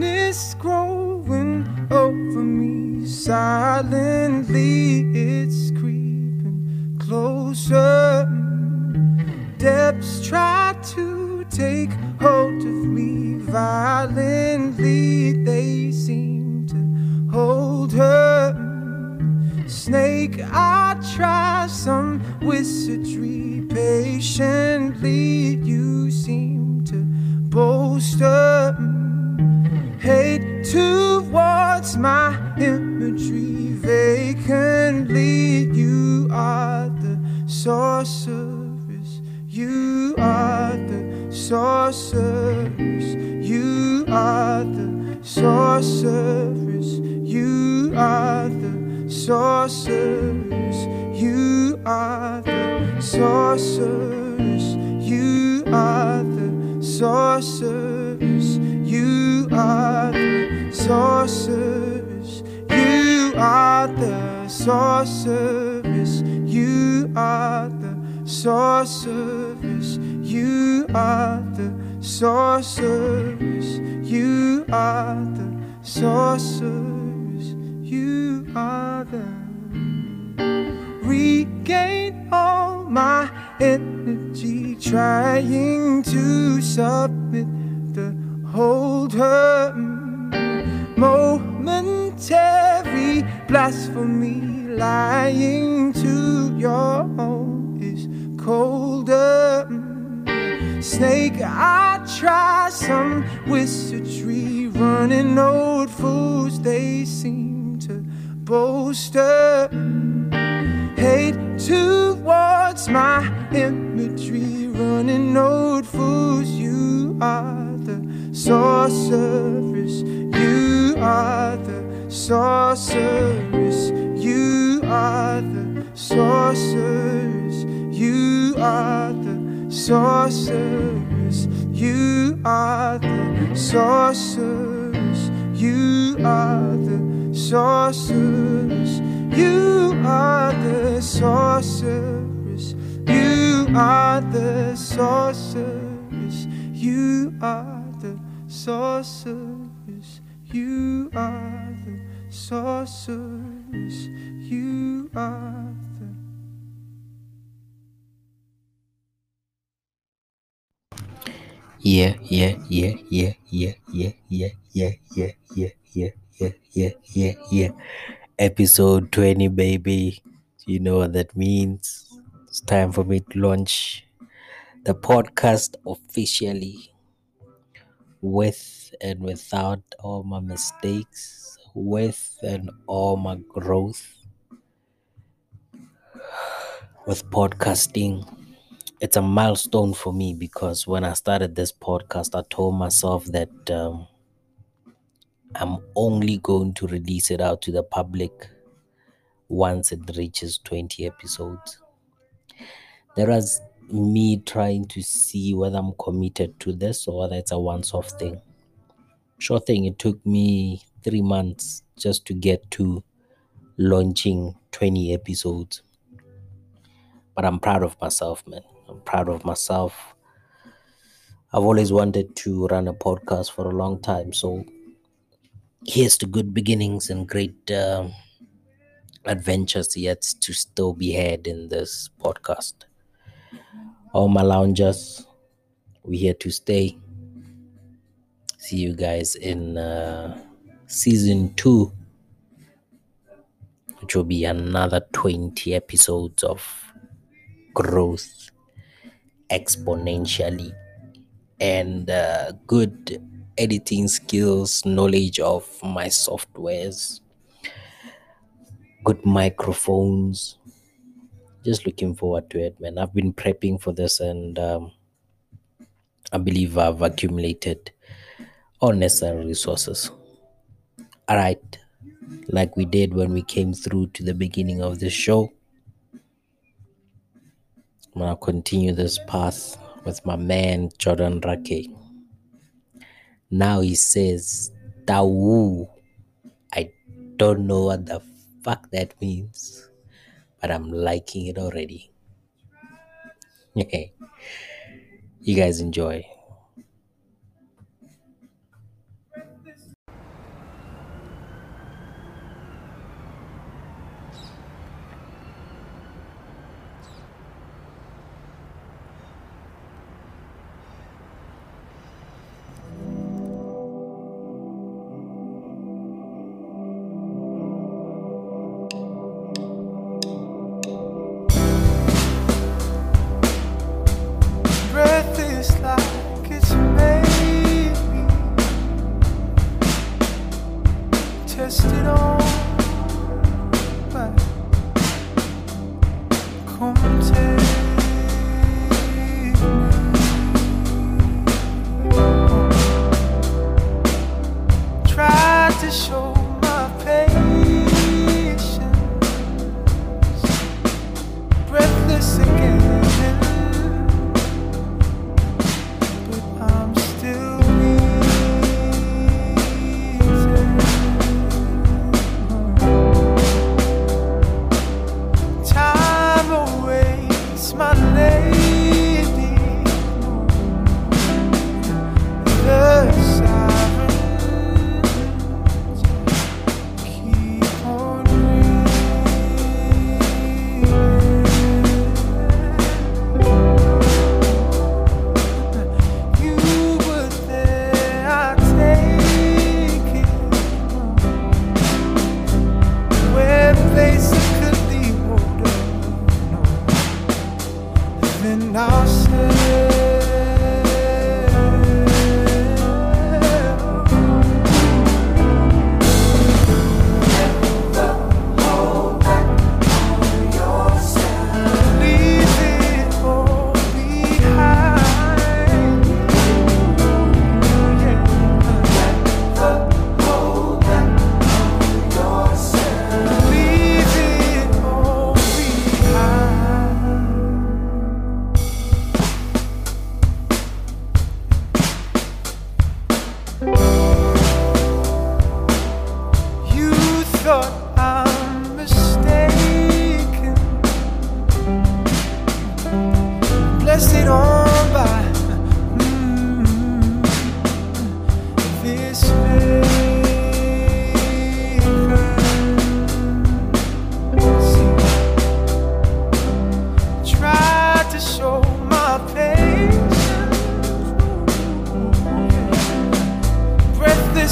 darkness growing over me silently. It's creeping closer. Depths try to take hold of me violently. They seem to hold her. Snake, I try some wizardry patiently. You seem to bolster towards my imagery vacantly. You are the sorceress. You are the sorceress. You are the sorceress. You are the sorceress. You are the sorceress. You are the sorceress. Sorceress. You are the sorceress. You are the sorceress. You are the sorceress. You are the sorceress. You are the regain all my energy, trying to submit the hold her momentary blasphemy, lying to your own is colder. Mm. Snake, I try some wizardry, running old fools, they seem to bolster mm. hate towards my imagery, running old fools. You are the sorceress, you are the sorceress, you are the sorceress, you are the sorceress, you are the sorceress, you are the sorceress, you are the sorceress, you are the sorceress, you are the sorceress, you are sorceress, you are the Yeah, yeah, yeah, yeah, yeah, yeah, yeah, yeah, yeah, yeah, yeah, yeah, yeah, yeah, yeah. Episode 20, baby. You know what that means. It's time for me to launch the podcast officially with and without all my mistakes, with and all my growth, with podcasting. It's a milestone for me because when I started this podcast, I told myself that um, I'm only going to release it out to the public once it reaches 20 episodes. There was me trying to see whether I'm committed to this or whether it's a once off thing. Sure thing, it took me three months just to get to launching 20 episodes. But I'm proud of myself, man. I'm proud of myself. I've always wanted to run a podcast for a long time. So here's to good beginnings and great um adventures yet to still be had in this podcast. All my loungers, we're here to stay. See you guys in uh, season two, which will be another 20 episodes of growth exponentially and uh, good editing skills, knowledge of my softwares, good microphones. Just looking forward to it, man. I've been prepping for this and um, I believe I've accumulated all necessary resources. All right, like we did when we came through to the beginning of the show. I'm gonna continue this path with my man Jordan Rakei. Now he says Tau. I don't know what the fuck that means, but I'm liking it already. You guys enjoy.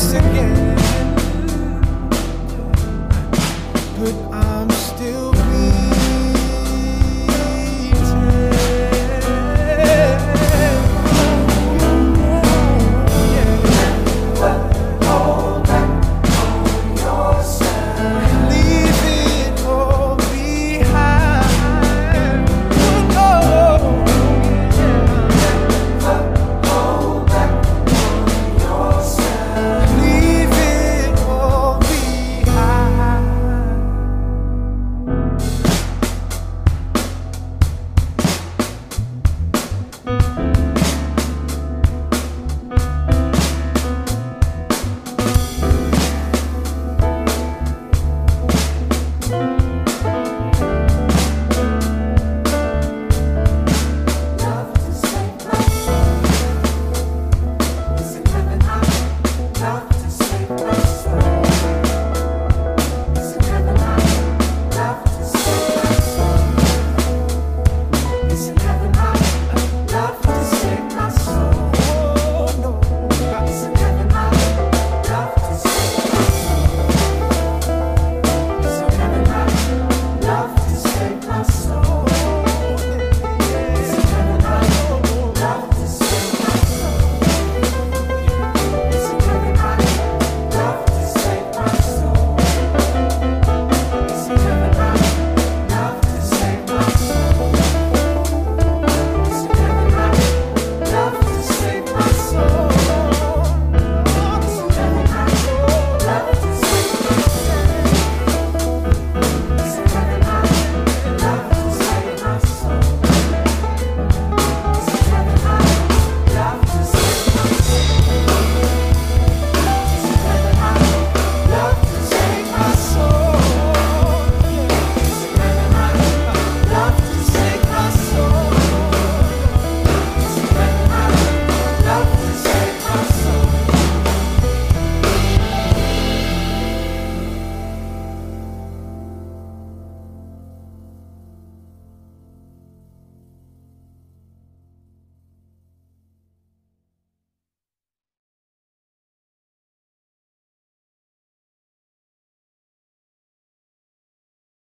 Again,